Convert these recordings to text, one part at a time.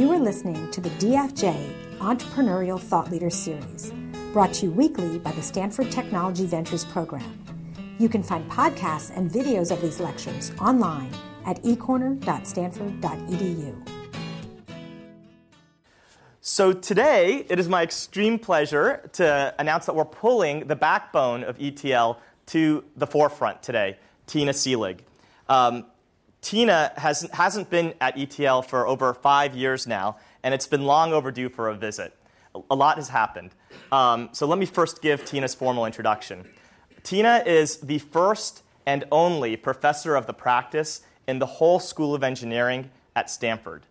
You are listening to the DFJ Entrepreneurial Thought Leader Series, brought to you weekly by the Stanford Technology Ventures Program. You can find podcasts and videos of these lectures online at ecorner.stanford.edu. So today, it is my extreme pleasure to announce that we're pulling the backbone of ETL to the forefront today, Tina Seelig. Um, Tina has, hasn't been at ETL for over five years now, and it's been long overdue for a visit. A lot has happened. Um, so let me first give Tina's formal introduction. Tina is the first and only professor of the practice in the whole School of Engineering at Stanford.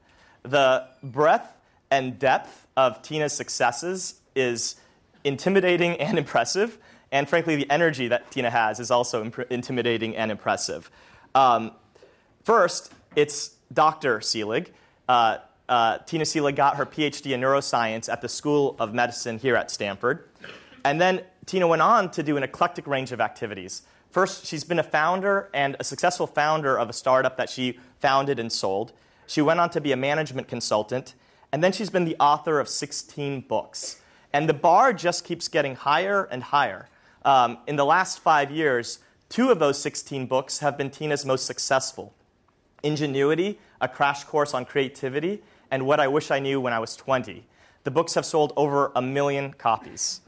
The breadth and depth of Tina's successes is intimidating and impressive, and frankly, the energy that Tina has is also imp- intimidating and impressive. Um, first, it's Dr. Seelig. Uh, uh, Tina Seelig got her PhD in neuroscience at the School of Medicine here at Stanford. And then Tina went on to do an eclectic range of activities. First, she's been a founder and a successful founder of a startup that she founded and sold. She went on to be a management consultant, and then she's been the author of 16 books. And the bar just keeps getting higher and higher. Um, in the last five years, two of those 16 books have been Tina's most successful Ingenuity, a crash course on creativity, and What I Wish I Knew When I Was 20. The books have sold over a million copies.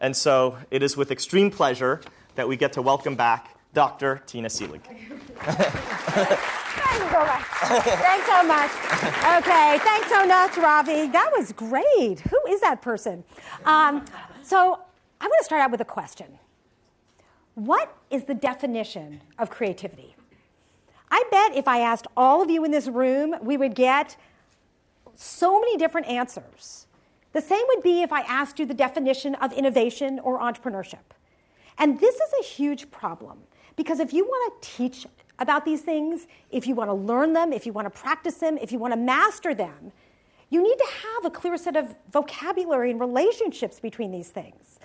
And so it is with extreme pleasure that we get to welcome back Dr. Tina Seelig. thanks so much. Okay, thanks so much, Ravi. That was great. Who is that person? Um, so I want to start out with a question. What is the definition of creativity? I bet if I asked all of you in this room, we would get so many different answers. The same would be if I asked you the definition of innovation or entrepreneurship. And this is a huge problem because if you want to teach about these things, if you want to learn them, if you want to practice them, if you want to master them, you need to have a clear set of vocabulary and relationships between these things.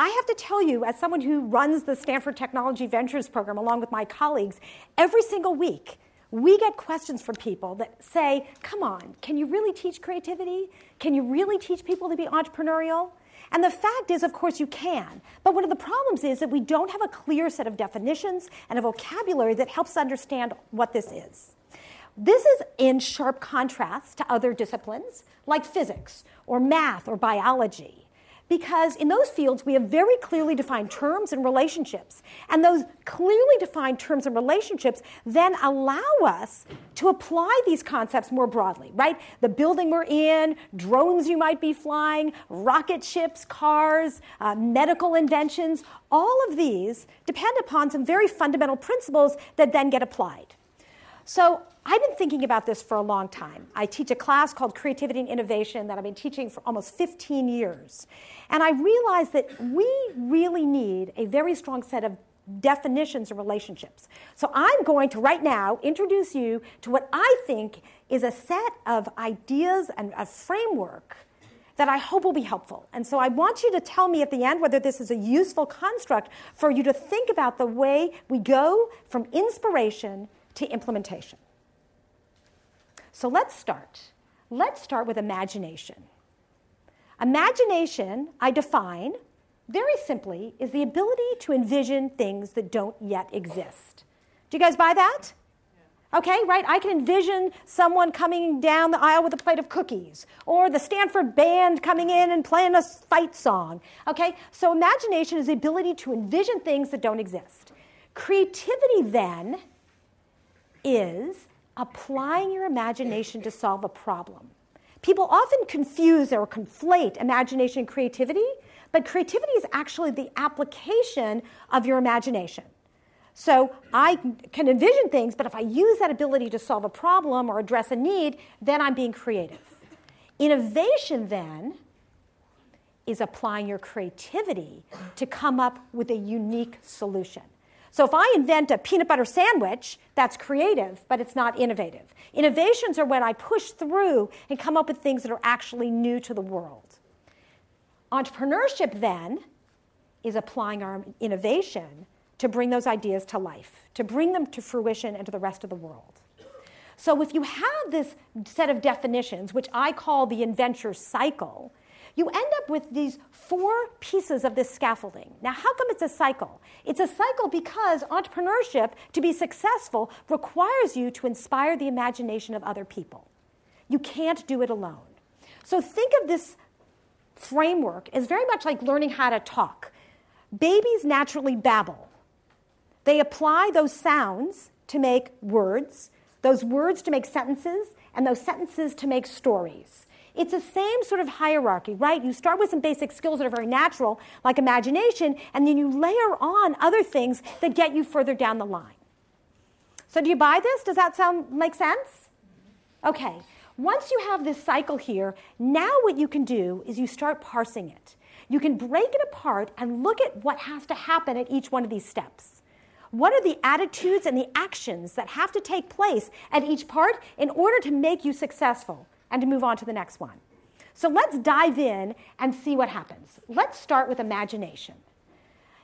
I have to tell you, as someone who runs the Stanford Technology Ventures program along with my colleagues, every single week, we get questions from people that say, Come on, can you really teach creativity? Can you really teach people to be entrepreneurial? And the fact is, of course, you can. But one of the problems is that we don't have a clear set of definitions and a vocabulary that helps understand what this is. This is in sharp contrast to other disciplines like physics or math or biology because in those fields we have very clearly defined terms and relationships. And those clearly defined terms and relationships then allow us to apply these concepts more broadly, right? The building we're in, drones you might be flying, rocket ships, cars, uh, medical inventions, all of these depend upon some very fundamental principles that then get applied. So I've been thinking about this for a long time. I teach a class called Creativity and Innovation that I've been teaching for almost 15 years. And I realized that we really need a very strong set of definitions of relationships. So I'm going to right now introduce you to what I think is a set of ideas and a framework that I hope will be helpful. And so I want you to tell me at the end whether this is a useful construct for you to think about the way we go from inspiration to implementation. So let's start. Let's start with imagination. Imagination, I define very simply, is the ability to envision things that don't yet exist. Do you guys buy that? Okay, right? I can envision someone coming down the aisle with a plate of cookies, or the Stanford band coming in and playing a fight song. Okay, so imagination is the ability to envision things that don't exist. Creativity, then, is applying your imagination to solve a problem. People often confuse or conflate imagination and creativity, but creativity is actually the application of your imagination. So I can envision things, but if I use that ability to solve a problem or address a need, then I'm being creative. Innovation, then, is applying your creativity to come up with a unique solution. So if I invent a peanut butter sandwich, that's creative, but it's not innovative. Innovations are when I push through and come up with things that are actually new to the world. Entrepreneurship, then, is applying our innovation to bring those ideas to life, to bring them to fruition and to the rest of the world. So if you have this set of definitions, which I call the inventure cycle, you end up with these four pieces of this scaffolding. Now, how come it's a cycle? It's a cycle because entrepreneurship, to be successful, requires you to inspire the imagination of other people. You can't do it alone. So think of this framework as very much like learning how to talk. Babies naturally babble. They apply those sounds to make words, those words to make sentences, and those sentences to make stories. It's the same sort of hierarchy, right? You start with some basic skills that are very natural, like imagination, and then you layer on other things that get you further down the line. So, do you buy this? Does that sound make sense? Okay. Once you have this cycle here, now what you can do is you start parsing it. You can break it apart and look at what has to happen at each one of these steps. What are the attitudes and the actions that have to take place at each part in order to make you successful and to move on to the next one? So let's dive in and see what happens. Let's start with imagination.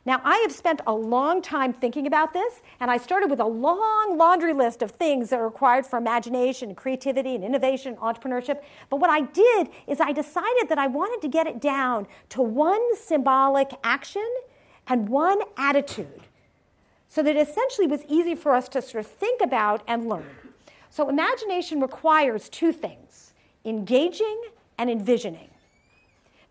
Now, I have spent a long time thinking about this, and I started with a long laundry list of things that are required for imagination, creativity, and innovation, entrepreneurship. But what I did is I decided that I wanted to get it down to one symbolic action and one attitude so that it essentially was easy for us to sort of think about and learn. So, imagination requires two things engaging and envisioning.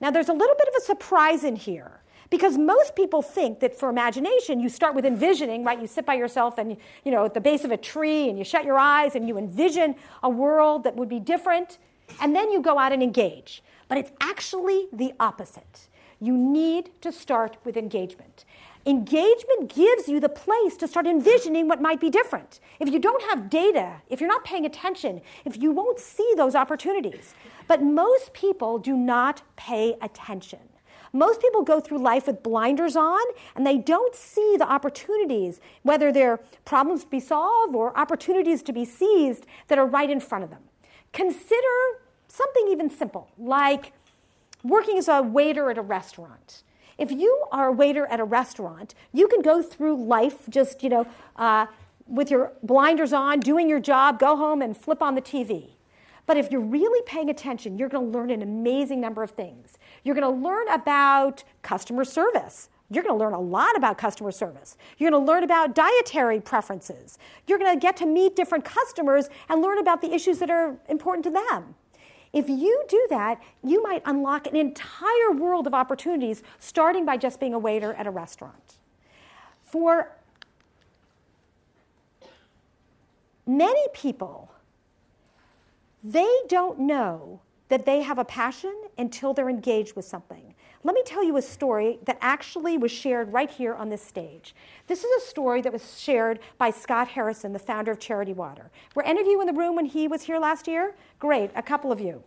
Now, there's a little bit of a surprise in here because most people think that for imagination, you start with envisioning, right? You sit by yourself and, you know, at the base of a tree and you shut your eyes and you envision a world that would be different. And then you go out and engage. But it's actually the opposite. You need to start with engagement. Engagement gives you the place to start envisioning what might be different. If you don't have data, if you're not paying attention, if you won't see those opportunities. But most people do not pay attention. Most people go through life with blinders on and they don't see the opportunities, whether they're problems to be solved or opportunities to be seized that are right in front of them. Consider something even simple, like working as a waiter at a restaurant. If you are a waiter at a restaurant, you can go through life just, you know, uh, with your blinders on, doing your job, go home and flip on the TV. But if you're really paying attention, you're going to learn an amazing number of things. You're going to learn about customer service. You're going to learn a lot about customer service. You're going to learn about dietary preferences. You're going to get to meet different customers and learn about the issues that are important to them. If you do that, you might unlock an entire world of opportunities, starting by just being a waiter at a restaurant. For many people, they don't know that they have a passion until they're engaged with something. Let me tell you a story that actually was shared right here on this stage. This is a story that was shared by Scott Harrison, the founder of Charity Water. Were any of you in the room when he was here last year? Great, a couple of you.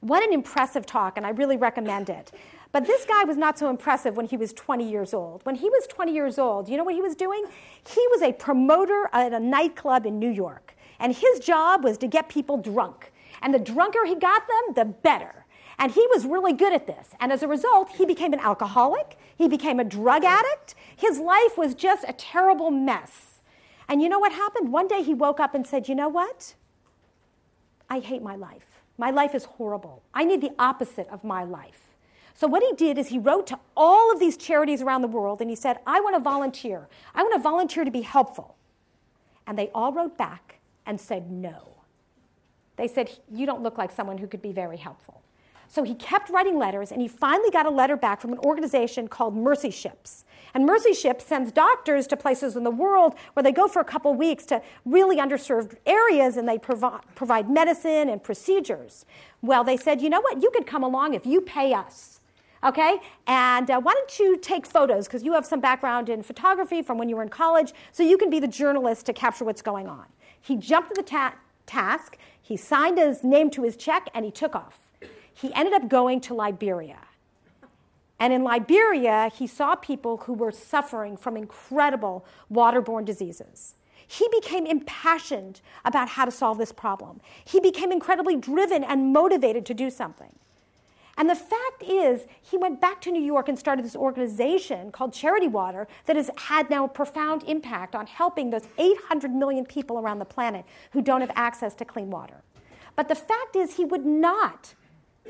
What an impressive talk, and I really recommend it. But this guy was not so impressive when he was 20 years old. When he was 20 years old, you know what he was doing? He was a promoter at a nightclub in New York. And his job was to get people drunk. And the drunker he got them, the better. And he was really good at this. And as a result, he became an alcoholic, he became a drug addict. His life was just a terrible mess. And you know what happened? One day he woke up and said, You know what? I hate my life. My life is horrible. I need the opposite of my life. So, what he did is he wrote to all of these charities around the world and he said, I want to volunteer. I want to volunteer to be helpful. And they all wrote back and said no. They said, You don't look like someone who could be very helpful. So he kept writing letters, and he finally got a letter back from an organization called Mercy Ships. And Mercy Ships sends doctors to places in the world where they go for a couple weeks to really underserved areas and they provi- provide medicine and procedures. Well, they said, you know what? You could come along if you pay us. Okay? And uh, why don't you take photos? Because you have some background in photography from when you were in college, so you can be the journalist to capture what's going on. He jumped at the ta- task, he signed his name to his check, and he took off. He ended up going to Liberia. And in Liberia, he saw people who were suffering from incredible waterborne diseases. He became impassioned about how to solve this problem. He became incredibly driven and motivated to do something. And the fact is, he went back to New York and started this organization called Charity Water that has had now a profound impact on helping those 800 million people around the planet who don't have access to clean water. But the fact is, he would not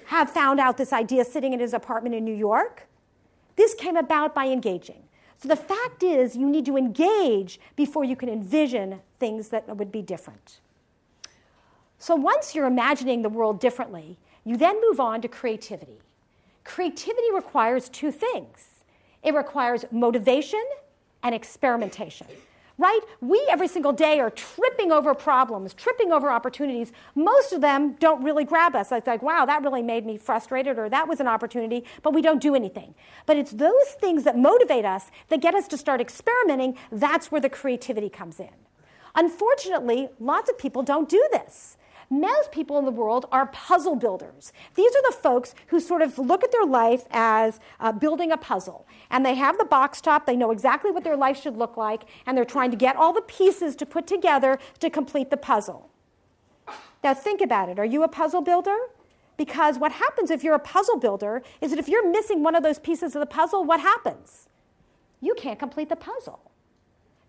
have found out this idea sitting in his apartment in New York. This came about by engaging. So the fact is, you need to engage before you can envision things that would be different. So once you're imagining the world differently, you then move on to creativity. Creativity requires two things it requires motivation and experimentation. Right? We every single day are tripping over problems, tripping over opportunities. Most of them don't really grab us. It's like, wow, that really made me frustrated, or that was an opportunity, but we don't do anything. But it's those things that motivate us that get us to start experimenting. That's where the creativity comes in. Unfortunately, lots of people don't do this. Most people in the world are puzzle builders. These are the folks who sort of look at their life as uh, building a puzzle. And they have the box top, they know exactly what their life should look like, and they're trying to get all the pieces to put together to complete the puzzle. Now, think about it. Are you a puzzle builder? Because what happens if you're a puzzle builder is that if you're missing one of those pieces of the puzzle, what happens? You can't complete the puzzle.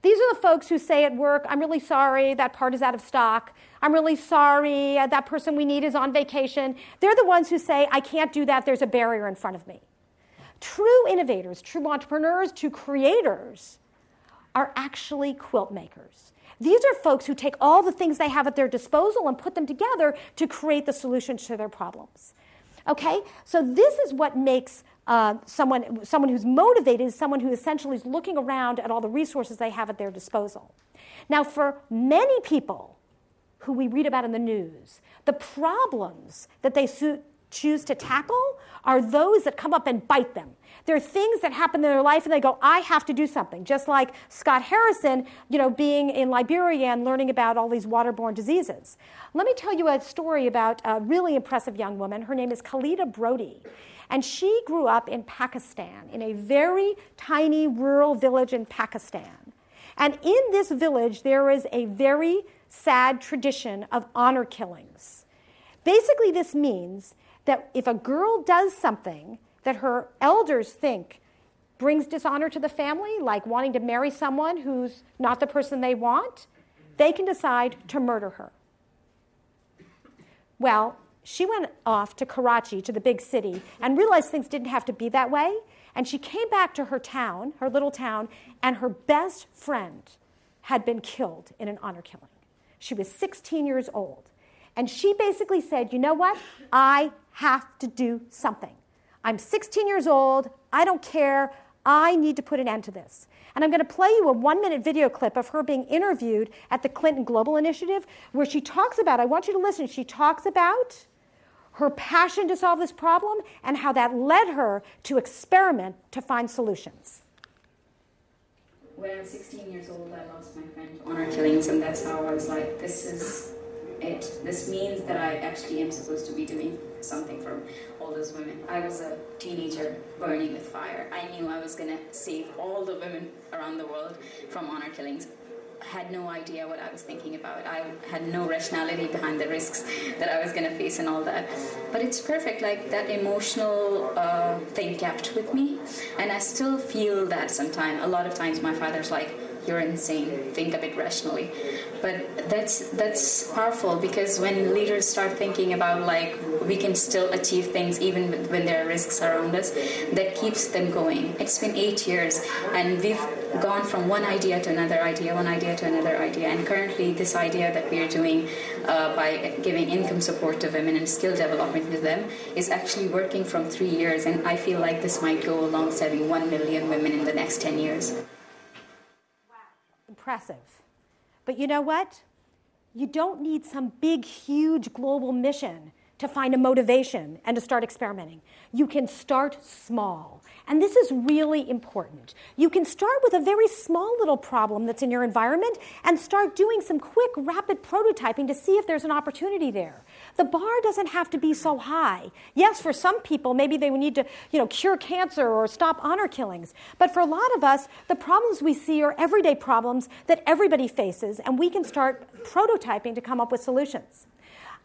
These are the folks who say at work, I'm really sorry, that part is out of stock. I'm really sorry, that person we need is on vacation. They're the ones who say, I can't do that, there's a barrier in front of me. True innovators, true entrepreneurs, true creators are actually quilt makers. These are folks who take all the things they have at their disposal and put them together to create the solutions to their problems. Okay? So, this is what makes uh, someone, someone who's motivated is someone who essentially is looking around at all the resources they have at their disposal. Now, for many people who we read about in the news, the problems that they su- choose to tackle are those that come up and bite them. There are things that happen in their life and they go, I have to do something. Just like Scott Harrison, you know, being in Liberia and learning about all these waterborne diseases. Let me tell you a story about a really impressive young woman. Her name is Khalida Brohi. And she grew up in Pakistan, in a very tiny rural village in Pakistan. And in this village, there is a very sad tradition of honor killings. Basically, this means that if a girl does something that her elders think brings dishonor to the family, like wanting to marry someone who's not the person they want, they can decide to murder her. Well, she went off to Karachi, to the big city, and realized things didn't have to be that way. And she came back to her town, her little town, and her best friend had been killed in an honor killing. She was 16 years old. And she basically said, You know what? I have to do something. I'm 16 years old. I don't care. I need to put an end to this. And I'm going to play you a one minute video clip of her being interviewed at the Clinton Global Initiative where she talks about, I want you to listen, she talks about her passion to solve this problem, and how that led her to experiment to find solutions. When I was 16 years old, I lost my friend to honor killings, and that's how I was like, this is it. This means that I actually am supposed to be doing something for all those women. I was a teenager burning with fire. I knew I was going to save all the women around the world from honor killings had no idea what I was thinking about. I had no rationality behind the risks that I was going to face and all that. But it's perfect, like that emotional uh, thing kept with me. And I still feel that sometimes. A lot of times my father's like, you're insane, think a bit rationally. But that's, that's powerful because when leaders start thinking about like, we can still achieve things even when there are risks around us, that keeps them going. It's been eight years and we've gone from one idea to another idea, one idea to another idea. And currently, this idea that we are doing uh, by giving income support to women and skill development with them is actually working from three years. And I feel like this might go along saving one million women in the next 10 years. Wow. Impressive. But you know what? You don't need some big, huge global mission to find a motivation and to start experimenting. You can start small. And this is really important. You can start with a very small little problem that's in your environment and start doing some quick, rapid prototyping to see if there's an opportunity there. The bar doesn't have to be so high. Yes, for some people, maybe they need to you know, cure cancer or stop honor killings. But for a lot of us, the problems we see are everyday problems that everybody faces, and we can start prototyping to come up with solutions.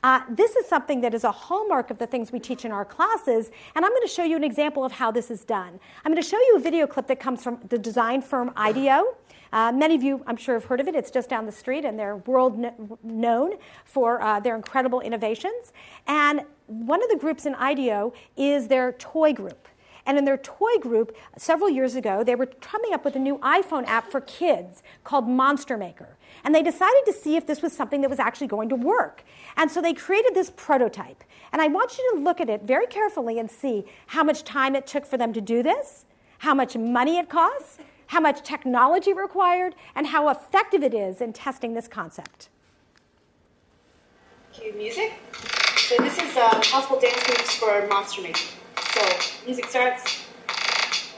Uh, this is something that is a hallmark of the things we teach in our classes. And I'm going to show you an example of how this is done. I'm going to show you a video clip that comes from the design firm IDEO. Uh, many of you, I'm sure, have heard of it. It's just down the street, and they're world kn- known for uh, their incredible innovations. And one of the groups in IDEO is their toy group. And in their toy group, several years ago, they were coming up with a new iPhone app for kids called Monster Maker. And they decided to see if this was something that was actually going to work. And so they created this prototype. And I want you to look at it very carefully and see how much time it took for them to do this, how much money it costs, how much technology required, and how effective it is in testing this concept. Cue music. So this is uh, possible dance moves for Monster Maker. So music starts,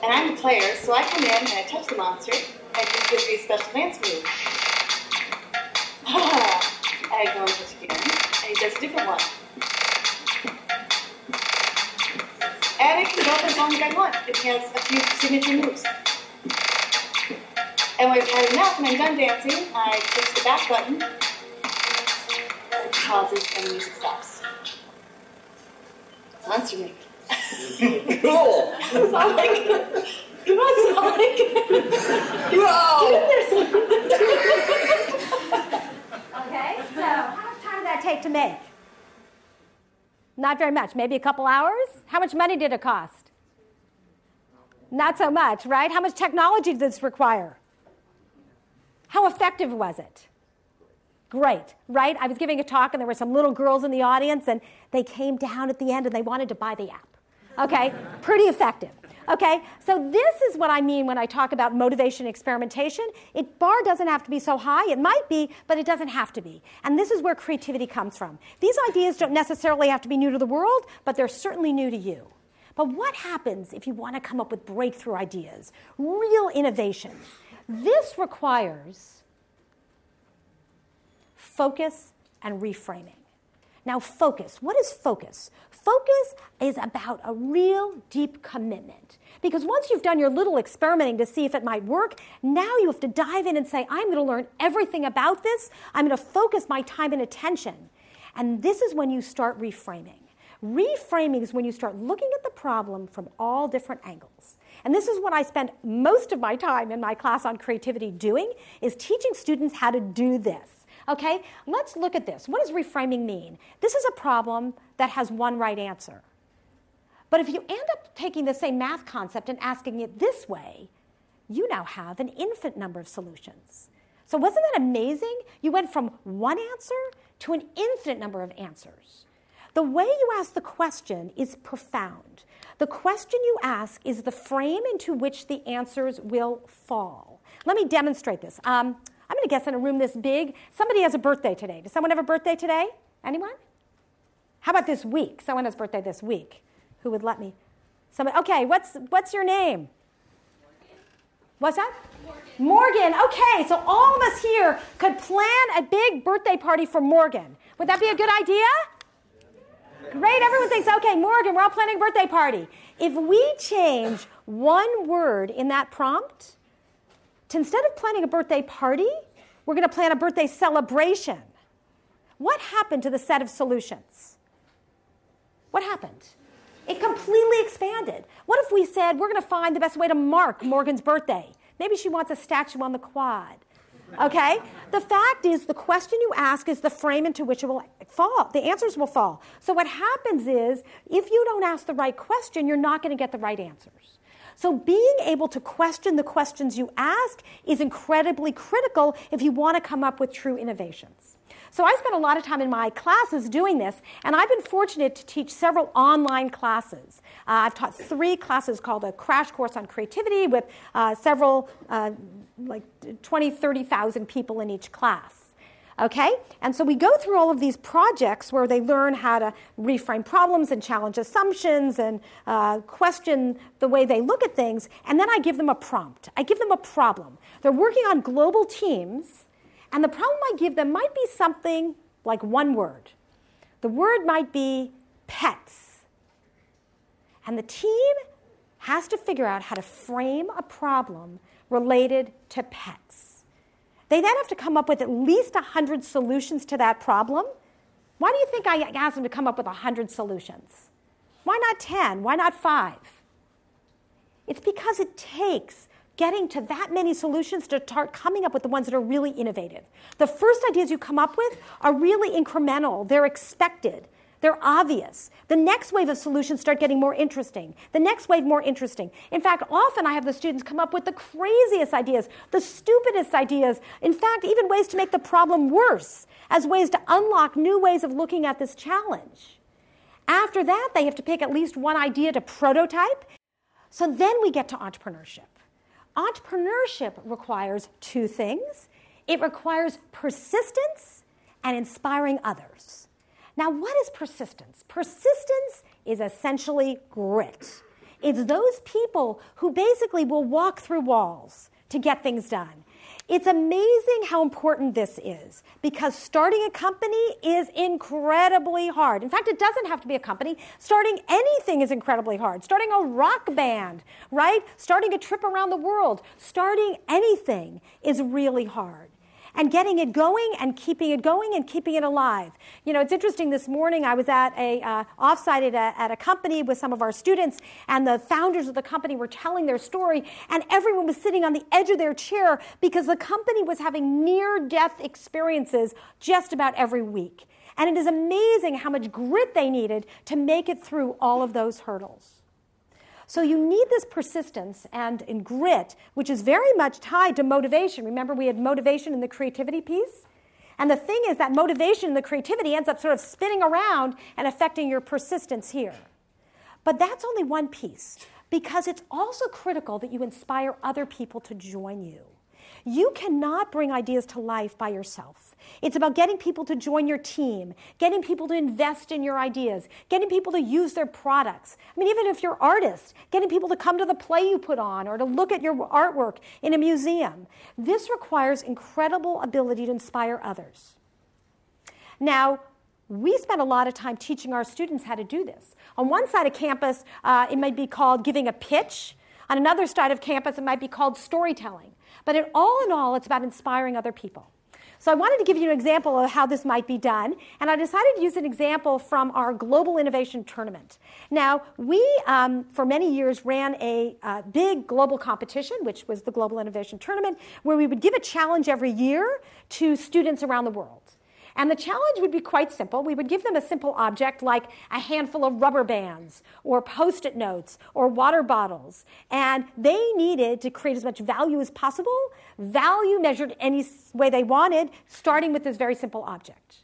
and I'm the player, so I come in and I touch the monster, and he gives me a special dance move. I go and touch again, and he does a different one. And it can go for as long as I want. It has a few signature moves. And when I've had enough and I'm done dancing, I push the back button, it pauses and the music stops. Monster Maker. Cool. Sonic. Come on, Sonic. Get in there, Sonic. Okay, so how much time did that take to make? Not very much, maybe a couple hours? How much money did it cost? Not so much, right? How much technology did this require? How effective was it? Great, right? I was giving a talk and there were some little girls in the audience and they came down at the end and they wanted to buy the app. Okay, pretty effective. Okay, so this is what I mean when I talk about motivation experimentation. It bar doesn't have to be so high. It might be, but it doesn't have to be. And this is where creativity comes from. These ideas don't necessarily have to be new to the world, but they're certainly new to you. But what happens if you want to come up with breakthrough ideas, real innovations? This requires focus and reframing. Now, focus. What is focus? Focus is about a real deep commitment. Because once you've done your little experimenting to see if it might work, now you have to dive in and say, I'm going to learn everything about this. I'm going to focus my time and attention. And this is when you start reframing. Reframing is when you start looking at the problem from all different angles. And this is what I spend most of my time in my class on creativity doing is teaching students how to do this. Okay, let's look at this. What does reframing mean? This is a problem that has one right answer. But if you end up taking the same math concept and asking it this way, you now have an infinite number of solutions. So, wasn't that amazing? You went from one answer to an infinite number of answers. The way you ask the question is profound. The question you ask is the frame into which the answers will fall. Let me demonstrate this. Um, I'm going to guess in a room this big, somebody has a birthday today. Does someone have a birthday today? Anyone? How about this week? Someone has birthday this week. Who would let me? Somebody, okay, what's, what's your name? Morgan. What's that? Morgan. Morgan. Okay, so all of us here could plan a big birthday party for Morgan. Would that be a good idea? Great, everyone thinks, okay, Morgan, we're all planning a birthday party. If we change one word in that prompt, to instead of planning a birthday party, we're going to plan a birthday celebration. What happened to the set of solutions? What happened? It completely expanded. What if we said we're going to find the best way to mark Morgan's birthday? Maybe she wants a statue on the quad. Okay? The fact is, the question you ask is the frame into which it will fall. The answers will fall. So, what happens is, if you don't ask the right question, you're not going to get the right answers. So, being able to question the questions you ask is incredibly critical if you want to come up with true innovations. So, I spent a lot of time in my classes doing this, and I've been fortunate to teach several online classes. Uh, I've taught three classes called a Crash Course on Creativity with uh, several, uh, like 20, 30,000 people in each class. Okay? And so we go through all of these projects where they learn how to reframe problems and challenge assumptions and uh, question the way they look at things. And then I give them a prompt. I give them a problem. They're working on global teams, and the problem I give them might be something like one word. The word might be pets. And the team has to figure out how to frame a problem related to pets. They then have to come up with at least 100 solutions to that problem. Why do you think I asked them to come up with 100 solutions? Why not 10? Why not 5? It's because it takes getting to that many solutions to start coming up with the ones that are really innovative. The first ideas you come up with are really incremental, they're expected. They're obvious. The next wave of solutions start getting more interesting. The next wave more interesting. In fact, often I have the students come up with the craziest ideas, the stupidest ideas. In fact, even ways to make the problem worse, as ways to unlock new ways of looking at this challenge. After that, they have to pick at least one idea to prototype. So then we get to entrepreneurship. Entrepreneurship requires two things it requires persistence and inspiring others. Now, what is persistence? Persistence is essentially grit. It's those people who basically will walk through walls to get things done. It's amazing how important this is because starting a company is incredibly hard. In fact, it doesn't have to be a company. Starting anything is incredibly hard. Starting a rock band, right? Starting a trip around the world, starting anything is really hard and getting it going and keeping it going and keeping it alive. You know, it's interesting. This morning I was at a uh, offsite at a, at a company with some of our students, and the founders of the company were telling their story, and everyone was sitting on the edge of their chair because the company was having near-death experiences just about every week. And it is amazing how much grit they needed to make it through all of those hurdles. So you need this persistence and, and grit, which is very much tied to motivation. Remember, we had motivation in the creativity piece? And the thing is that motivation and the creativity ends up sort of spinning around and affecting your persistence here. But that's only one piece because it's also critical that you inspire other people to join you. You cannot bring ideas to life by yourself. It's about getting people to join your team, getting people to invest in your ideas, getting people to use their products. I mean, even if you're artists, getting people to come to the play you put on or to look at your artwork in a museum. This requires incredible ability to inspire others. Now, we spend a lot of time teaching our students how to do this. On one side of campus, uh, it might be called giving a pitch. On another side of campus, it might be called storytelling. But in all in all, it's about inspiring other people. So I wanted to give you an example of how this might be done, and I decided to use an example from our Global Innovation Tournament. Now, we, um, for many years, ran a uh, big global competition, which was the Global Innovation Tournament, where we would give a challenge every year to students around the world. And the challenge would be quite simple. We would give them a simple object like a handful of rubber bands or post it notes or water bottles. And they needed to create as much value as possible, value measured any way they wanted, starting with this very simple object.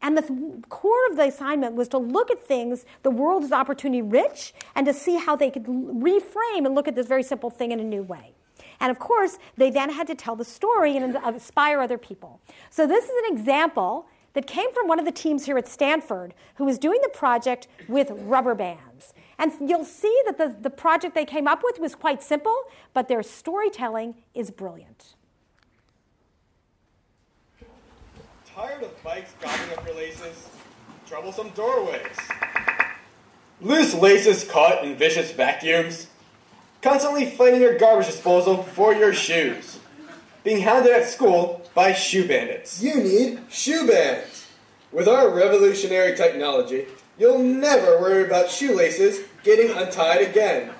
And the th- core of the assignment was to look at things, the world is opportunity rich, and to see how they could reframe and look at this very simple thing in a new way. And of course, they then had to tell the story and uh, inspire other people. So this is an example that came from one of the teams here at Stanford who was doing the project with rubber bands. And you'll see that the, the project they came up with was quite simple, but their storytelling is brilliant. Tired of bikes gobbling up your laces? Troublesome doorways. Loose laces caught in vicious vacuums? Constantly fighting your garbage disposal for your shoes, being hounded at school by shoe bandits. You need shoe bands. With our revolutionary technology, you'll never worry about shoelaces getting untied again.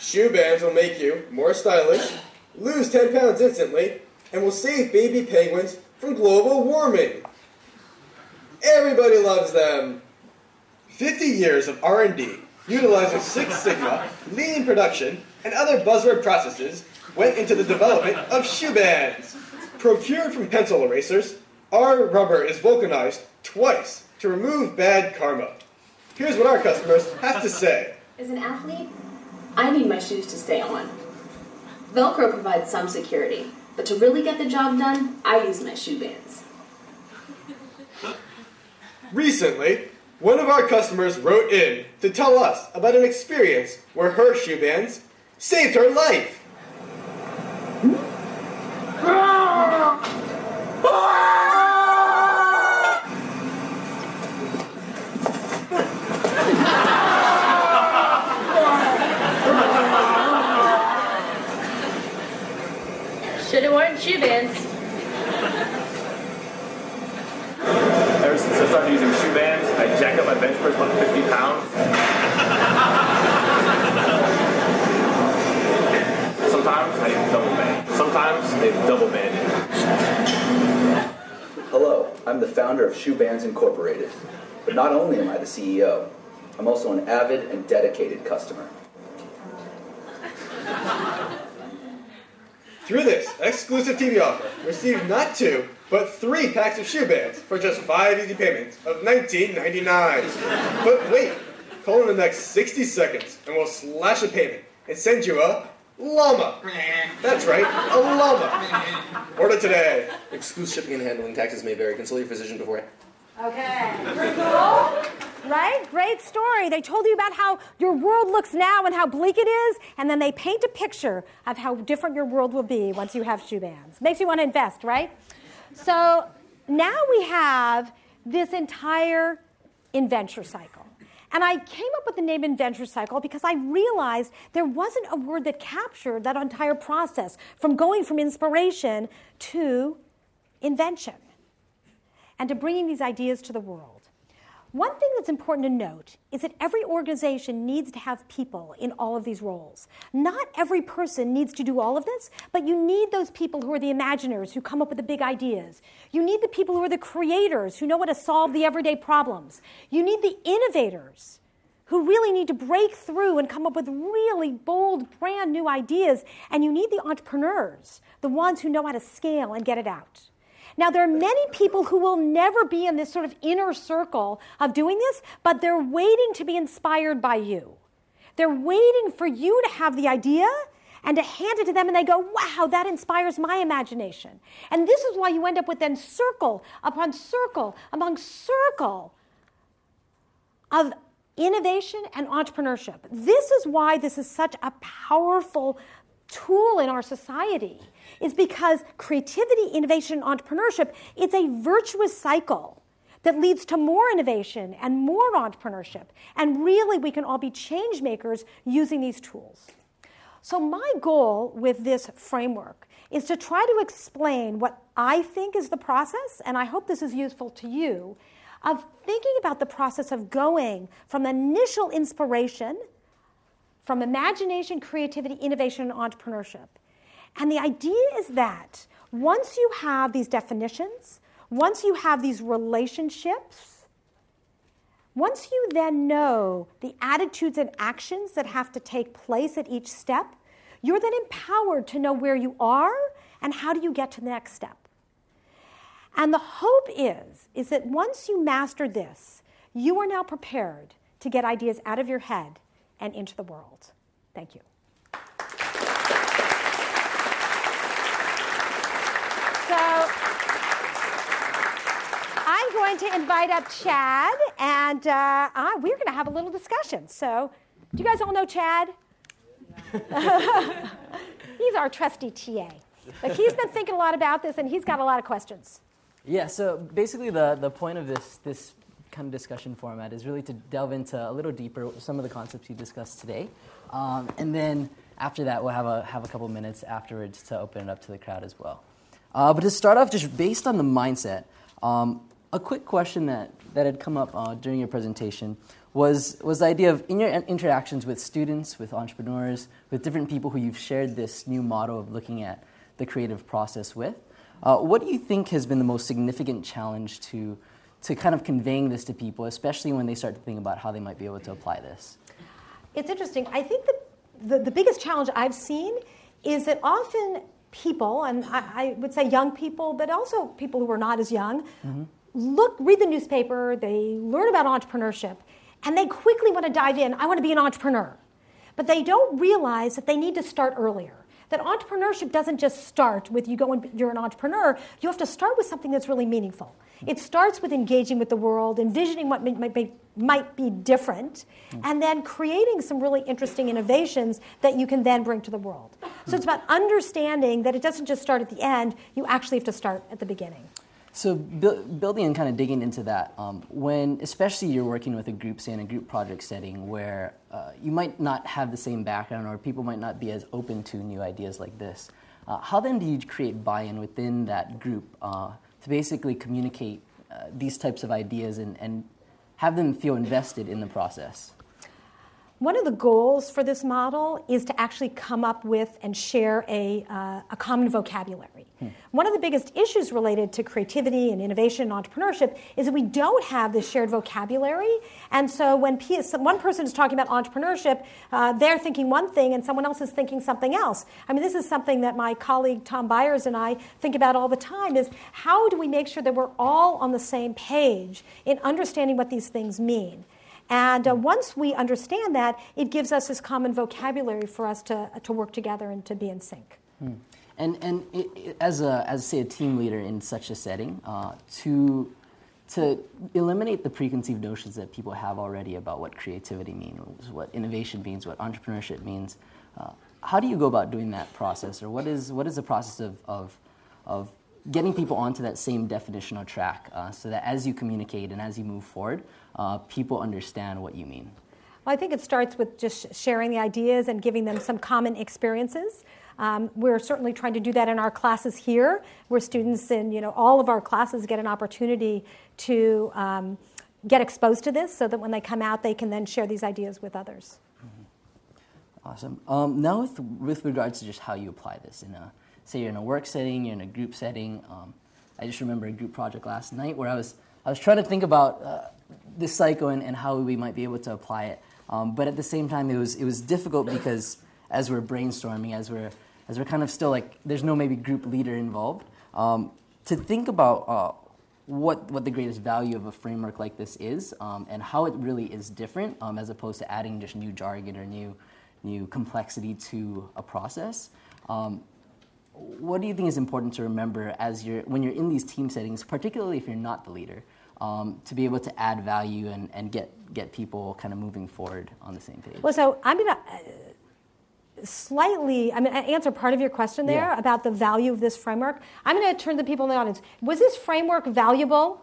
Shoe bands will make you more stylish, lose 10 pounds instantly, and will save baby penguins from global warming. Everybody loves them. 50 years of R&D utilizing Six Sigma, lean production, and other buzzword processes went into the development of shoe bands. Procured from pencil erasers, our rubber is vulcanized twice to remove bad karma. Here's what our customers have to say. As an athlete, I need my shoes to stay on. Velcro provides some security, but to really get the job done, I use my shoe bands. Recently, one of our customers wrote in to tell us about an experience where her shoe bands saved her life. Should have worn shoe bands. Ever since I started using shoe a bench press about 50 pounds. Sometimes I double band. Sometimes they double banded. Hello, I'm the founder of Shoe Bands Incorporated. But not only am I the CEO, I'm also an avid and dedicated customer. Through this exclusive TV offer, receive not two, but three packs of shoe bands for just five easy payments of $19.99. But wait, call in the next 60 seconds and we'll slash a payment and send you a llama. That's right, a llama. Order today. Exclusive shipping and handling taxes may vary. Consult your physician before. Okay. Right? Great story. They told you about how your world looks now and how bleak it is, and then they paint a picture of how different your world will be once you have shoe bands. Makes you want to invest, right? So now we have this entire inventure cycle. And I came up with the name inventure cycle because I realized there wasn't a word that captured that entire process from going from inspiration to invention and to bringing these ideas to the world. One thing that's important to note is that every organization needs to have people in all of these roles. Not every person needs to do all of this, but you need those people who are the imaginers, who come up with the big ideas. You need the people who are the creators, who know how to solve the everyday problems. You need the innovators who really need to break through and come up with really bold, brand new ideas. And you need the entrepreneurs, the ones who know how to scale and get it out. Now, there are many people who will never be in this sort of inner circle of doing this, but they're waiting to be inspired by you. They're waiting for you to have the idea and to hand it to them, and they go, wow, that inspires my imagination. And this is why you end up with then circle upon circle among circle of innovation and entrepreneurship. This is why this is such a powerful tool in our society is because creativity, innovation, entrepreneurship, it's a virtuous cycle that leads to more innovation and more entrepreneurship. And really, we can all be change makers using these tools. So, my goal with this framework is to try to explain what I think is the process, and I hope this is useful to you, of thinking about the process of going from initial inspiration, from imagination, creativity, innovation, and entrepreneurship, and the idea is that once you have these definitions, once you have these relationships, once you then know the attitudes and actions that have to take place at each step, you're then empowered to know where you are and how do you get to the next step. And the hope is is that once you master this, you are now prepared to get ideas out of your head and into the world. Thank you. So I'm going to invite up Chad, and uh, uh, we're going to have a little discussion. So, do you guys all know Chad? he's our trusty TA. But he's been thinking a lot about this, and he's got a lot of questions. Yeah, so basically, the, the point of this, this kind of discussion format is really to delve into a little deeper some of the concepts you discussed today. Um, and then after that, we'll have a, have a couple minutes afterwards to open it up to the crowd as well. Uh, but to start off, just based on the mindset, um, a quick question that, that had come up uh, during your presentation was, was the idea of in your interactions with students, with entrepreneurs, with different people who you've shared this new model of looking at the creative process with. Uh, what do you think has been the most significant challenge to, to kind of conveying this to people, especially when they start to think about how they might be able to apply this? It's interesting. I think that the, the biggest challenge I've seen is that often people, and I, I, would say young people, but also people who are not as young, mm-hmm. Look, read the newspaper, they learn about entrepreneurship, and they quickly want to dive in. I want to be an entrepreneur. But they don't realize that they need to start earlier. That entrepreneurship doesn't just start with you go and you're an entrepreneur. You have to start with something that's really meaningful. It starts with engaging with the world, envisioning what might be, might be different, mm. and then creating some really interesting innovations that you can then bring to the world. So it's about understanding that it doesn't just start at the end, you actually have to start at the beginning. So bu- building and kind of digging into that, um, when especially you're working with a group, say in a group project setting, where uh, you might not have the same background or people might not be as open to new ideas like this, uh, how then do you create buy-in within that group uh, to basically communicate uh, these types of ideas and, and have them feel invested in the process? One of the goals for this model is to actually come up with and share a, uh, a common vocabulary. Hmm. One of the biggest issues related to creativity and innovation and entrepreneurship is that we don't have this shared vocabulary. And so when one person is talking about entrepreneurship, uh, they're thinking one thing and someone else is thinking something else. I mean, this is something that my colleague Tom Byers and I think about all the time is how do we make sure that we're all on the same page in understanding what these things mean? And uh, once we understand that, it gives us this common vocabulary for us to, to work together and to be in sync. Hmm. And, and it, it, as, a, as, say, a team leader in such a setting, uh, to, to eliminate the preconceived notions that people have already about what creativity means, what innovation means, what entrepreneurship means, uh, how do you go about doing that process? Or what is, what is the process of, of, of getting people onto that same definitional track uh, so that as you communicate and as you move forward, uh, people understand what you mean? Well, I think it starts with just sharing the ideas and giving them some common experiences. Um, we're certainly trying to do that in our classes here, where students in you know all of our classes get an opportunity to um, get exposed to this, so that when they come out, they can then share these ideas with others. Mm-hmm. Awesome. Um, now, with, with regards to just how you apply this in a say you're in a work setting, you're in a group setting. Um, I just remember a group project last night where I was I was trying to think about uh, this cycle and, and, how we might be able to apply it. Um, but at the same time, it was it was difficult because as we're brainstorming, as we're as we're kind of still like there's no maybe group leader involved. Um, to think about uh, what what the greatest value of a framework like this is um, and how it really is different um, as opposed to adding just new jargon or new new complexity to a process. Um, what do you think is important to remember as you're when you're in these team settings, particularly if you're not the leader? Um, to be able to add value and, and get, get people kind of moving forward on the same page. Well, so I'm going to uh, slightly, I mean, answer part of your question there yeah. about the value of this framework. I'm going to turn to the people in the audience. Was this framework valuable?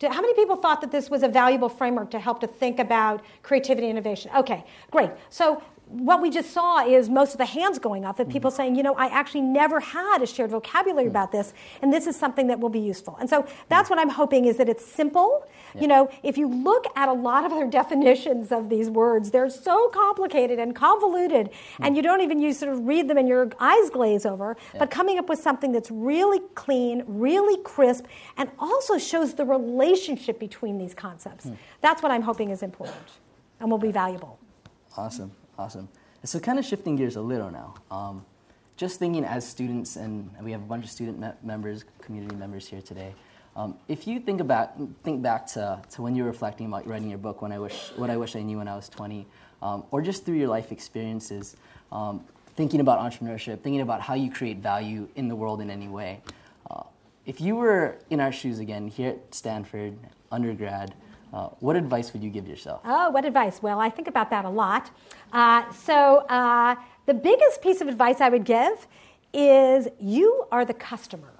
How many people thought that this was a valuable framework to help to think about creativity and innovation? Okay, great. So what we just saw is most of the hands going up of mm-hmm. people saying, you know, I actually never had a shared vocabulary mm-hmm. about this, and this is something that will be useful. And so that's mm-hmm. what I'm hoping is that it's simple. Yeah. You know, if you look at a lot of other definitions of these words, they're so complicated and convoluted, and you don't even use sort of read them and your eyes glaze over. Yeah. But coming up with something that's really clean, really crisp, and also shows the relationship between these concepts. Mm. That's what I'm hoping is important and will be valuable. Awesome. Awesome. So, kind of shifting gears a little now. Um, just thinking as students, and we have a bunch of student me- members, community members here today. Um, if you think about think back to, to when you were reflecting about writing your book, when I wish what I wish I knew when I was 20, um, or just through your life experiences, um, thinking about entrepreneurship, thinking about how you create value in the world in any way. Uh, if you were in our shoes again here at Stanford, undergrad, uh, what advice would you give yourself? Oh, what advice? Well, I think about that a lot. Uh, so, uh, the biggest piece of advice I would give is you are the customer.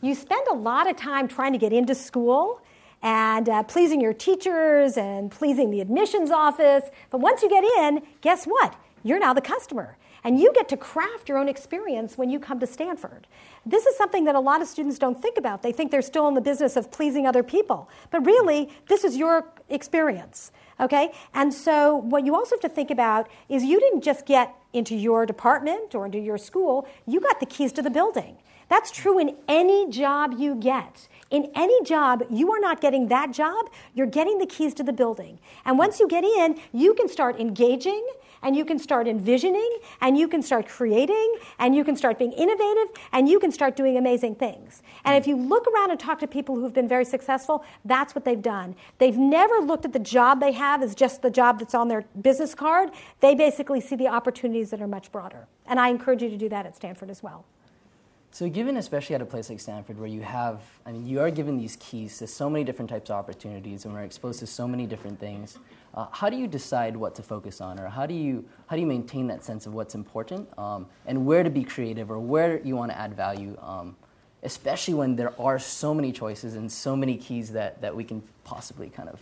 You spend a lot of time trying to get into school and uh, pleasing your teachers and pleasing the admissions office. But once you get in, guess what? You're now the customer. And you get to craft your own experience when you come to Stanford. This is something that a lot of students don't think about. They think they're still in the business of pleasing other people. But really, this is your experience. Okay? And so, what you also have to think about is you didn't just get into your department or into your school, you got the keys to the building. That's true in any job you get. In any job, you are not getting that job, you're getting the keys to the building. And once you get in, you can start engaging and you can start envisioning and you can start creating and you can start being innovative and you can start doing amazing things. And if you look around and talk to people who've been very successful, that's what they've done. They've never looked at the job they have as just the job that's on their business card. They basically see the opportunities that are much broader. And I encourage you to do that at Stanford as well. So, given especially at a place like Stanford, where you have, I mean, you are given these keys to so many different types of opportunities, and we're exposed to so many different things. Uh, how do you decide what to focus on, or how do you how do you maintain that sense of what's important, um, and where to be creative, or where you want to add value, um, especially when there are so many choices and so many keys that that we can possibly kind of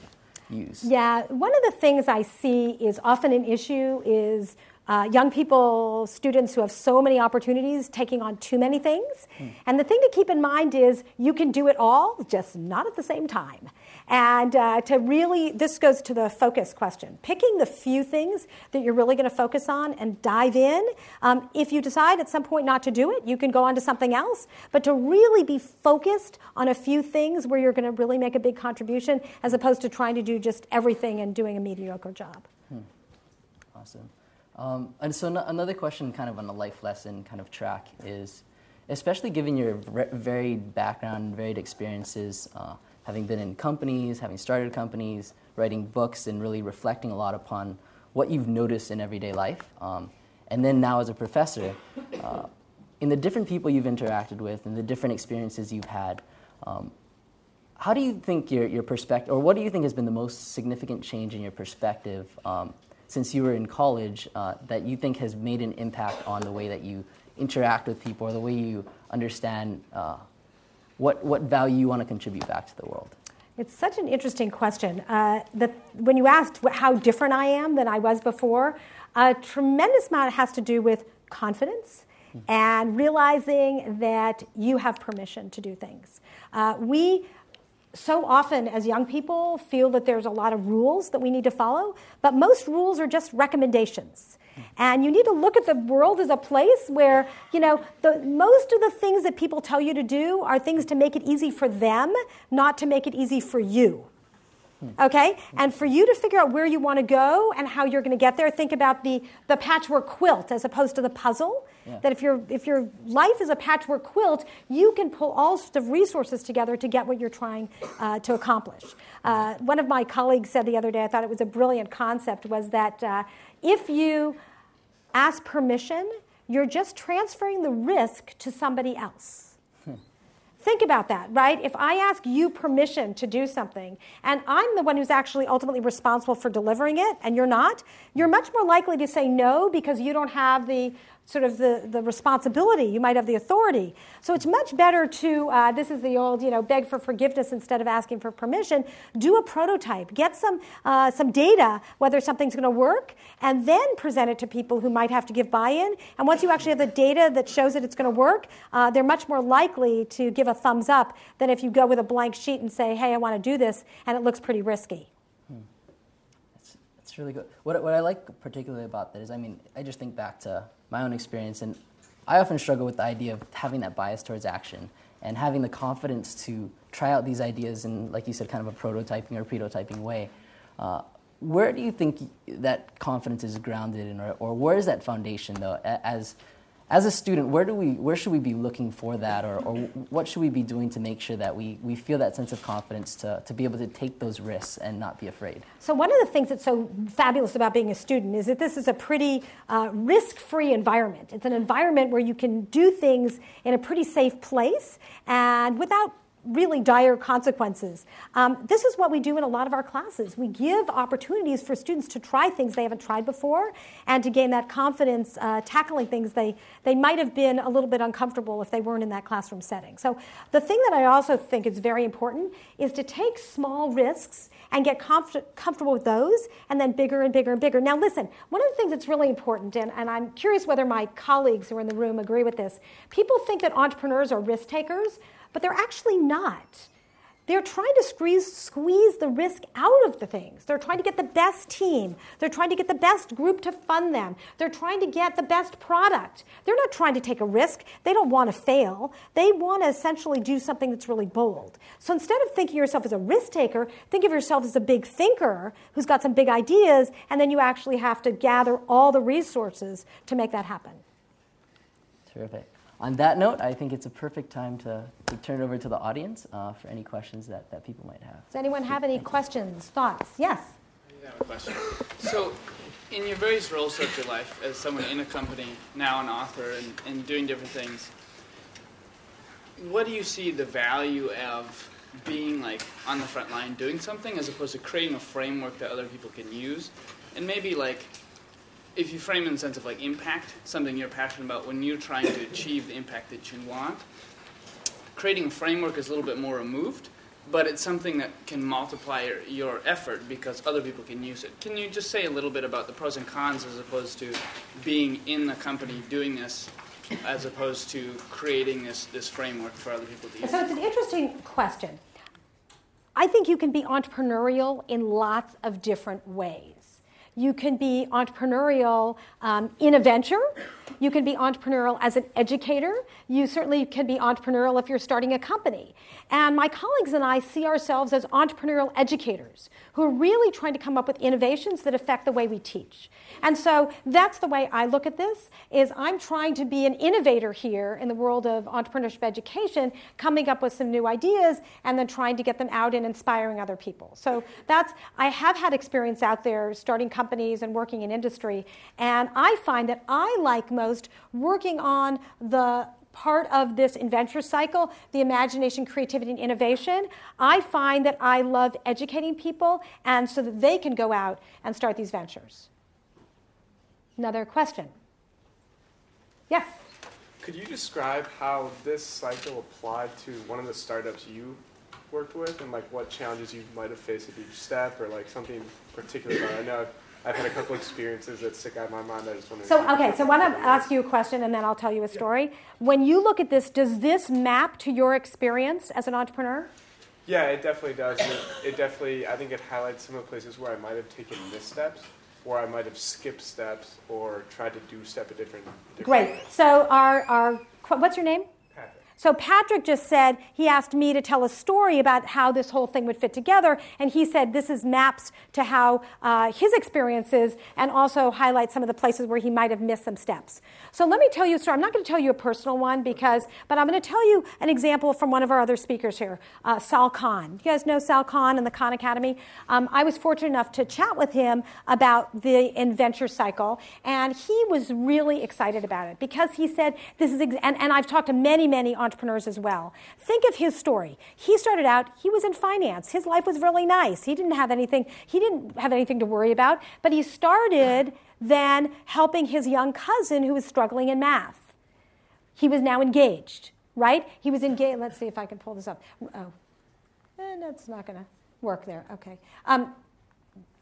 use? Yeah, one of the things I see is often an issue is uh, young people, students who have so many opportunities, taking on too many things. Mm. And the thing to keep in mind is you can do it all, just not at the same time. And uh, to really, this goes to the focus question. Picking the few things that you're really going to focus on and dive in. Um, if you decide at some point not to do it, you can go on to something else. But to really be focused on a few things where you're going to really make a big contribution as opposed to trying to do just everything and doing a mediocre job. Hmm. Awesome. Um, and so, no, another question, kind of on a life lesson kind of track, is especially given your varied background, varied experiences, uh, having been in companies, having started companies, writing books, and really reflecting a lot upon what you've noticed in everyday life. Um, and then now, as a professor, uh, in the different people you've interacted with and the different experiences you've had, um, how do you think your, your perspective, or what do you think has been the most significant change in your perspective um, since you were in college uh, that you think has made an impact on the way that you interact with people or the way you understand uh, what, what value you want to contribute back to the world? It's such an interesting question. Uh, the, when you asked how different I am than I was before, a tremendous amount has to do with confidence mm-hmm. and realizing that you have permission to do things. Uh, we so often as young people feel that there's a lot of rules that we need to follow, but most rules are just recommendations. And you need to look at the world as a place where, you know, the, most of the things that people tell you to do are things to make it easy for them, not to make it easy for you. Okay? And for you to figure out where you want to go and how you're going to get there, think about the, the patchwork quilt as opposed to the puzzle. Yeah. That if, you if your life is a patchwork quilt, you can pull all sorts of resources together to get what you're trying uh, to accomplish. Uh, one of my colleagues said the other day, I thought it was a brilliant concept, was that uh, if you ask permission, you're just transferring the risk to somebody else. Think about that, right? If I ask you permission to do something and I'm the one who's actually ultimately responsible for delivering it and you're not, you're much more likely to say no because you don't have the sort of the, the responsibility. You might have the authority. So it's much better to, uh, this is the old, you know, beg for forgiveness instead of asking for permission. Do a prototype. Get some, uh, some data, whether something's going to work, and then present it to people who might have to give buy in. And once you actually have the data that shows that it's going to work, uh, they're much more likely to give a thumbs up than if you go with a blank sheet and say, hey, I want to do this, and it looks pretty risky. Hmm. That's, that's really good. What, what I like particularly about that is, I mean, I just think back to my own experience, and I often struggle with the idea of having that bias towards action and having the confidence to try out these ideas in, like you said, kind of a prototyping or prototyping way. Uh, where do you think that confidence is grounded in, or, or where is that foundation, though, as as a student, where do we, where should we be looking for that, or, or what should we be doing to make sure that we, we feel that sense of confidence to, to be able to take those risks and not be afraid? So one of the things that's so fabulous about being a student is that this is a pretty uh, risk-free environment. It's an environment where you can do things in a pretty safe place and without really dire consequences. Um, this is what we do in a lot of our classes. We give opportunities for students to try things they haven't tried before and to gain that confidence uh, tackling things they, they might have been a little bit uncomfortable if they weren't in that classroom setting. So, the thing that I also think is very important is to take small risks and get comf- comfortable with those and then bigger and bigger and bigger. Now, listen, one of the things that's really important, and, and I'm curious whether my colleagues who are in the room agree with this, people think that entrepreneurs are risk takers but they're actually not. They're trying to squeeze, squeeze the risk out of the things. They're trying to get the best team. They're trying to get the best group to fund them. They're trying to get the best product. They're not trying to take a risk. They don't want to fail. They want to essentially do something that's really bold. So instead of thinking of yourself as a risk taker, think of yourself as a big thinker who's got some big ideas, and then you actually have to gather all the resources to make that happen. Terrific on that note, I think it's a perfect time to, to turn it over to the audience uh, for any questions that, that people might have. Does anyone have any questions, thoughts? Yes? I have a question. So, in your various roles throughout your life, as someone in a company, now an author, and, and doing different things, what do you see the value of being like on the front line doing something as opposed to creating a framework that other people can use? And maybe like if you frame in the sense of like impact, something you're passionate about, when you're trying to achieve the impact that you want, creating a framework is a little bit more removed. but it's something that can multiply your, your effort because other people can use it. Can you just say a little bit about the pros and cons as opposed to being in the company doing this as opposed to creating this, this framework for other people to use? So it's an interesting question. I think you can be entrepreneurial in lots of different ways. You can be entrepreneurial um, in a venture. You can be entrepreneurial as an educator. You certainly can be entrepreneurial if you're starting a company. And my colleagues and I see ourselves as entrepreneurial educators who are really trying to come up with innovations that affect the way we teach. And so that's the way I look at this is I'm trying to be an innovator here in the world of entrepreneurship education, coming up with some new ideas and then trying to get them out and inspiring other people. So that's I have had experience out there starting companies and working in industry and I find that I like most working on the part of this inventure cycle, the imagination, creativity, and innovation, I find that I love educating people and so that they can go out and start these ventures. Another question. Yes? Could you describe how this cycle applied to one of the startups you worked with and like what challenges you might have faced at each step or like something particular? I know had a couple experiences that stick out in my mind. I just want to. So okay, so I want to ask you a question, and then I'll tell you a story. When you look at this, does this map to your experience as an entrepreneur? Yeah, it definitely does. It, it definitely, I think it highlights some of the places where I might have taken missteps, or I might have skipped steps, or tried to do step a different. different Great. way. So our our what's your name? So Patrick just said he asked me to tell a story about how this whole thing would fit together, and he said this is maps to how uh, his experiences and also highlight some of the places where he might have missed some steps. So let me tell you a story. I'm not going to tell you a personal one because, but I'm going to tell you an example from one of our other speakers here, uh, Sal Khan. You guys know Sal Khan and the Khan Academy. Um, I was fortunate enough to chat with him about the Inventure cycle, and he was really excited about it because he said this is, ex- and, and I've talked to many, many entrepreneurs as well. Think of his story. He started out, he was in finance. His life was really nice. He didn't have anything, he didn't have anything to worry about, but he started then helping his young cousin who was struggling in math. He was now engaged, right? He was engaged. Let's see if I can pull this up. Oh, eh, that's not going to work there. Okay. Um,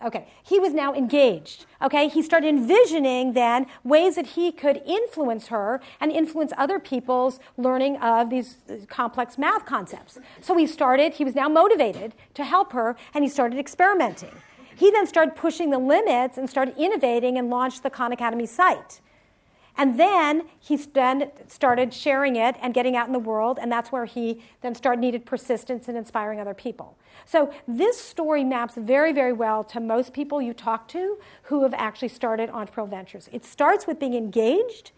Okay, he was now engaged. Okay, he started envisioning then ways that he could influence her and influence other people's learning of these uh, complex math concepts. So he started, he was now motivated to help her, and he started experimenting. He then started pushing the limits and started innovating and launched the Khan Academy site. And then he then started sharing it and getting out in the world, and that's where he then started needed persistence in inspiring other people. So this story maps very, very well to most people you talk to who have actually started entrepreneurial ventures. It starts with being engaged,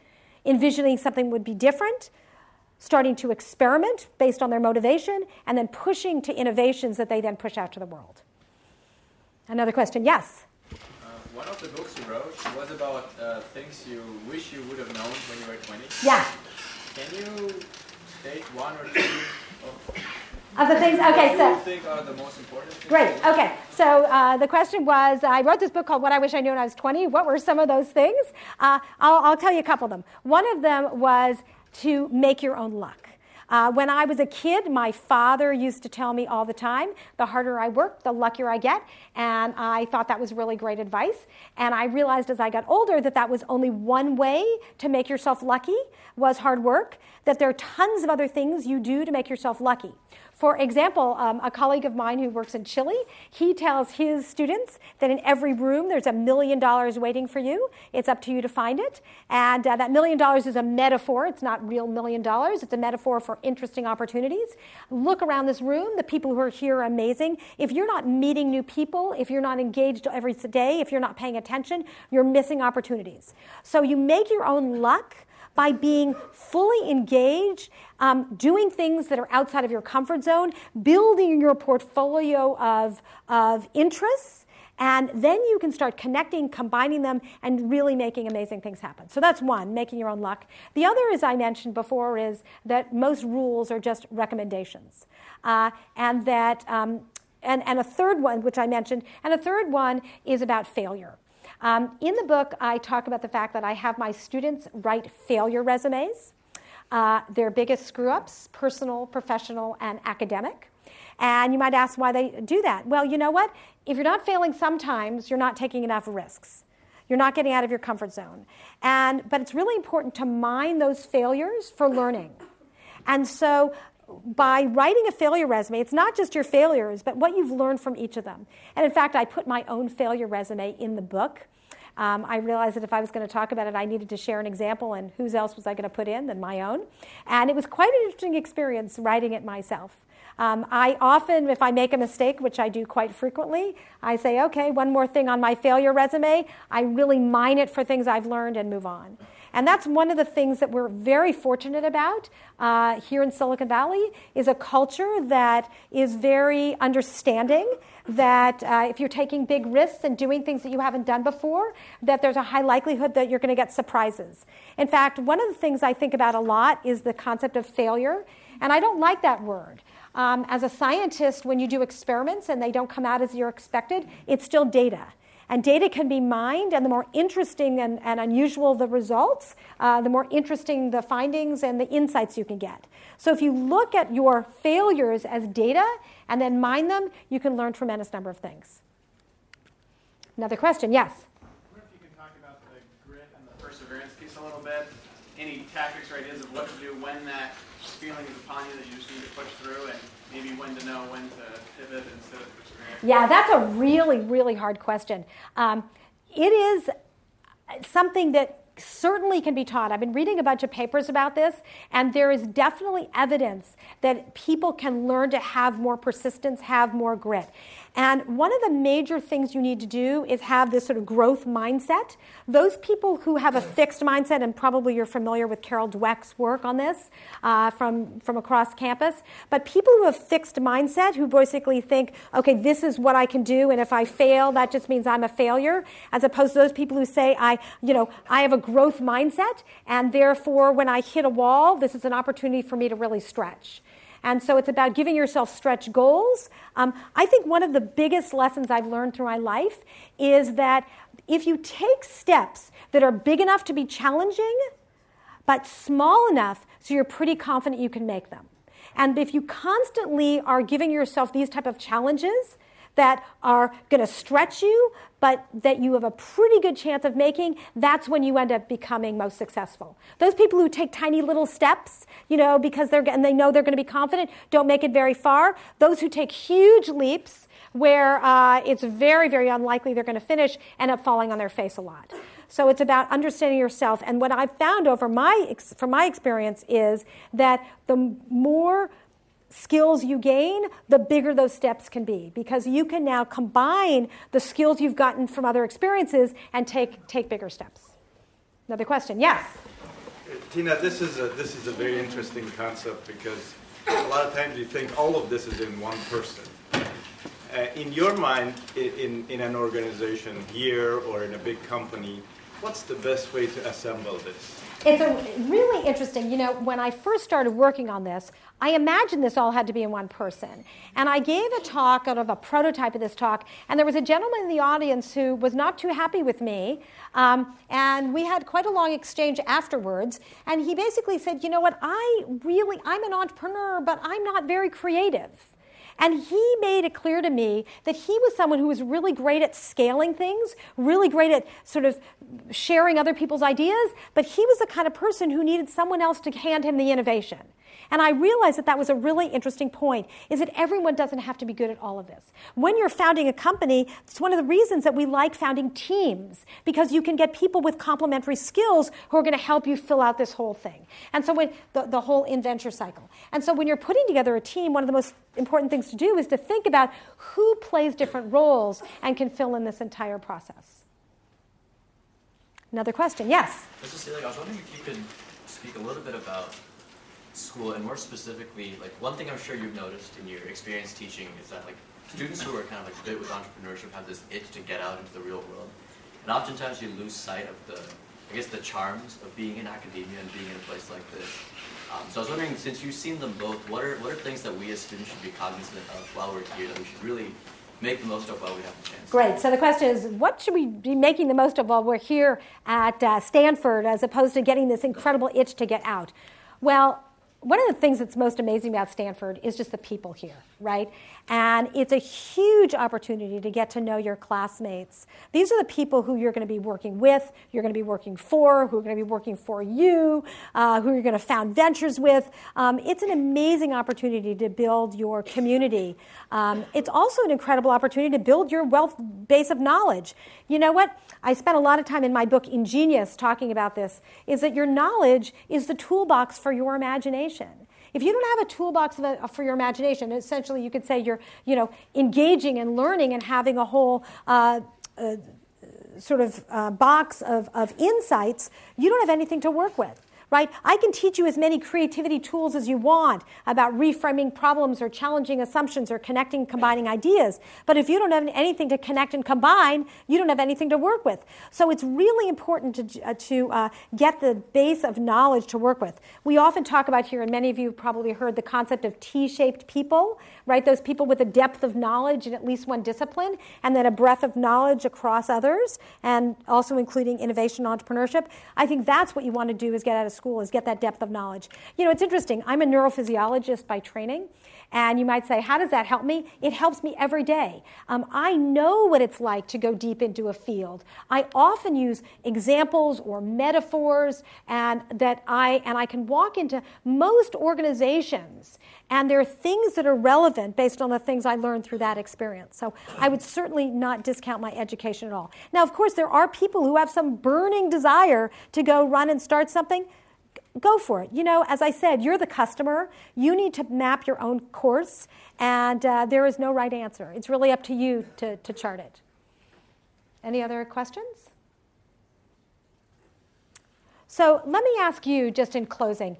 envisioning something would be different, starting to experiment based on their motivation, and then pushing to innovations that they then push out to the world. Another question, yes? One of the books you wrote was about uh, things you wish you would have known when you were 20. Yeah. Can you state one or two of, Of the things, okay, so. you think are the most important things? Great. Okay. So uh, the question was I wrote this book called What I Wish I Knew When I Was 20. What were some of those things? Uh, I'll, I'll tell you a couple of them. One of them was to make your own luck. Uh, when I was a kid, my father used to tell me all the time the harder I work, the luckier I get. And I thought that was really great advice. And I realized as I got older that that was only one way to make yourself lucky was hard work, that there are tons of other things you do to make yourself lucky. For example, um, a colleague of mine who works in Chile, he tells his students that in every room there's a million dollars waiting for you. It's up to you to find it. And uh, that million dollars is a metaphor. It's not real million dollars. It's a metaphor for interesting opportunities. Look around this room. The people who are here are amazing. If you're not meeting new people, if you're not engaged every day, if you're not paying attention, you're missing opportunities. So you make your own luck by being fully engaged, um, doing things that are outside of your comfort zone, building your portfolio of, of interests, and then you can start connecting, combining them, and really making amazing things happen. So that's one, making your own luck. The other, as I mentioned before, is that most rules are just recommendations. Uh, and that, um, and, and a third one, which I mentioned, and a third one is about failure. Um, in the book, I talk about the fact that I have my students write failure resumes, uh, their biggest screw ups, personal, professional, and academic. And you might ask why they do that. Well, you know what? If you're not failing sometimes, you're not taking enough risks. You're not getting out of your comfort zone. And, but it's really important to mine those failures for learning. And so by writing a failure resume, it's not just your failures, but what you've learned from each of them. And in fact, I put my own failure resume in the book. Um, I realized that if I was going to talk about it, I needed to share an example, and whose else was I going to put in than my own? And it was quite an interesting experience writing it myself. Um, I often, if I make a mistake, which I do quite frequently, I say, okay, one more thing on my failure resume. I really mine it for things I've learned and move on. And that's one of the things that we're very fortunate about uh, here in Silicon Valley is a culture that is very understanding that uh, if you're taking big risks and doing things that you haven't done before, that there's a high likelihood that you're going to get surprises. In fact, one of the things I think about a lot is the concept of failure, and I don't like that word. Um, as a scientist, when you do experiments and they don't come out as you're expected, it's still data. And data can be mined, and the more interesting and, and unusual the results, uh, the more interesting the findings and the insights you can get. So if you look at your failures as data and then mine them, you can learn tremendous number of things. Another question, yes? Wonder if you can talk about the grit and the perseverance piece a little bit. Any tactics or ideas of what to do when that feeling is upon you that you just need to push through and maybe when to know when to pivot instead of yeah, that's a really, really hard question. Um, it is something that certainly can be taught. I've been reading a bunch of papers about this, and there is definitely evidence that people can learn to have more persistence, have more grit. And one of the major things you need to do is have this sort of growth mindset. Those people who have a fixed mindset, and probably you're familiar with Carol Dweck's work on this uh, from, from across campus, but people who have fixed mindset, who basically think, okay, this is what I can do, and if I fail, that just means I'm a failure, as opposed to those people who say, I, you know, I have a growth mindset, and therefore when I hit a wall, this is an opportunity for me to really stretch. And so it's about giving yourself stretch goals. Um, I think one of the biggest lessons I've learned through my life is that if you take steps that are big enough to be challenging, but small enough so you're pretty confident you can make them. And if you constantly are giving yourself these type of challenges, that are going to stretch you, but that you have a pretty good chance of making, that's when you end up becoming most successful. Those people who take tiny little steps, you know, because they're and they know they're going to be confident, don't make it very far. Those who take huge leaps, where uh, it's very, very unlikely they're going to finish, end up falling on their face a lot. So it's about understanding yourself. And what I've found over my from my experience is that the more skills you gain, the bigger those steps can be because you can now combine the skills you've gotten from other experiences and take, take bigger steps. Another question? Yes? Tina, this is, a, this is a very interesting concept because a lot of times you think all of this is in one person. Uh, in your mind, in, in an organization here or in a big company, what's the best way to assemble this? It's a really interesting. You know, when I first started working on this, I imagined this all had to be in one person. And I gave a talk out of a prototype of this talk, and there was a gentleman in the audience who was not too happy with me. Um, and we had quite a long exchange afterwards. And he basically said, You know what? I really, I'm an entrepreneur, but I'm not very creative. And he made it clear to me that he was someone who was really great at scaling things, really great at sort of sharing other people's ideas, but he was the kind of person who needed someone else to hand him the innovation. And I realized that that was a really interesting point, is that everyone doesn't have to be good at all of this. When you're founding a company, it's one of the reasons that we like founding teams, because you can get people with complementary skills who are going to help you fill out this whole thing. And so when the, the whole inventure cycle. And so when you're putting together a team, one of the most important things to do is to think about who plays different roles and can fill in this entire process. Another question, yes? Seelig, I was wondering if you could speak a little bit about school, and more specifically, like one thing I'm sure you've noticed in your experience teaching is that like students who are kind of like bit with entrepreneurship have this itch to get out into the real world, and oftentimes you lose sight of the, I guess, the charms of being in academia and being in a place like this. Um, so I was wondering, since you've seen them both, what are what are things that we as students should be cognizant of while we're here that we should really make the most of while we have the chance. Great. So the question is, what should we be making the most of while we're here at uh, Stanford, as opposed to getting this incredible itch to get out? Well, one of the things that's most amazing about Stanford is just the people here, right? And it's a huge opportunity to get to know your classmates. These are the people who you're going to be working with, you're going to be working for, who are going to be working for you, uh, who you're going to found ventures with. Um, it's an amazing opportunity to build your community. Um, it's also an incredible opportunity to build your wealth base of knowledge. You know what? I spent a lot of time in my book Ingenious talking about this. Is that your knowledge is the toolbox for your imagination. If you don't have a toolbox for your imagination, essentially you could say you're, you know, engaging and learning and having a whole uh, uh, sort of uh, box of, of insights, you don't have anything to work with right? I can teach you as many creativity tools as you want about reframing problems or challenging assumptions or connecting, combining ideas. But if you don't have anything to connect and combine, you don't have anything to work with. So it's really important to, uh, to uh, get the base of knowledge to work with. We often talk about here, and many of you probably heard the concept of T shaped people, right? Those people with a depth of knowledge in at least one discipline, and then a breadth of knowledge across others, and also including innovation entrepreneurship. I think that's what you want to do is get out of school is get that depth of knowledge. You know, it's interesting. I'm a neurophysiologist by training. And you might say, how does that help me? It helps me every day. Um, I know what it's like to go deep into a field. I often use examples or metaphors, and that I and I can walk into most organizations, and there are things that are relevant based on the things I learned through that experience. So I would certainly not discount my education at all. Now, of course, there are people who have some burning desire to go run and start something go for it. You know, as I said, you're the customer. You need to map your own course, and uh, there is no right answer. It's really up to you to, to chart it. Any other questions? So let me ask you, just in closing,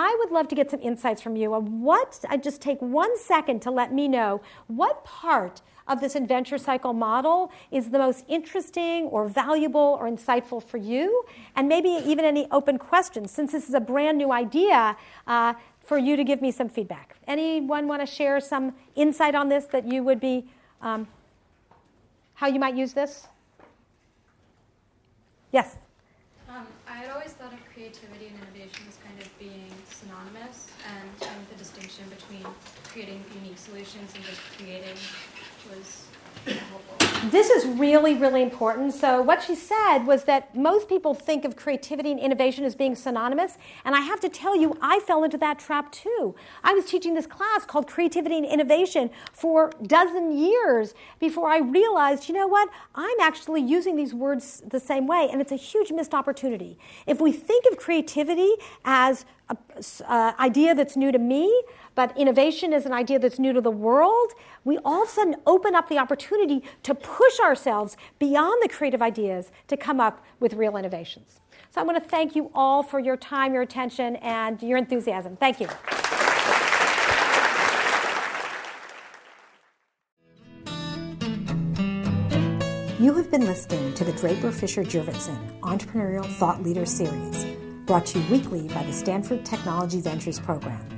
I would love to get some insights from you on what, I just take one second to let me know what part of this inventure cycle model is the most interesting or valuable or insightful for you, and maybe even any open questions, since this is a brand new idea, uh, for you to give me some feedback. Anyone want to share some insight on this that you would be, um, how you might use this? Yes? Um, I had always thought of creativity and innovation as being synonymous, and the distinction between creating unique solutions and just creating was this is really, really important. So, what she said was that most people think of creativity and innovation as being synonymous. And I have to tell you, I fell into that trap too. I was teaching this class called Creativity and Innovation for a dozen years before I realized, you know what? I'm actually using these words the same way, and it's a huge missed opportunity. If we think of creativity as an uh, idea that's new to me, but innovation is an idea that's new to the world, we all of a sudden open up the opportunity to push ourselves beyond the creative ideas to come up with real innovations. So I want to thank you all for your time, your attention, and your enthusiasm. Thank you. You have been listening to the Draper Fisher Jurvetson Entrepreneurial Thought Leader Series, brought to you weekly by the Stanford Technology Ventures Program.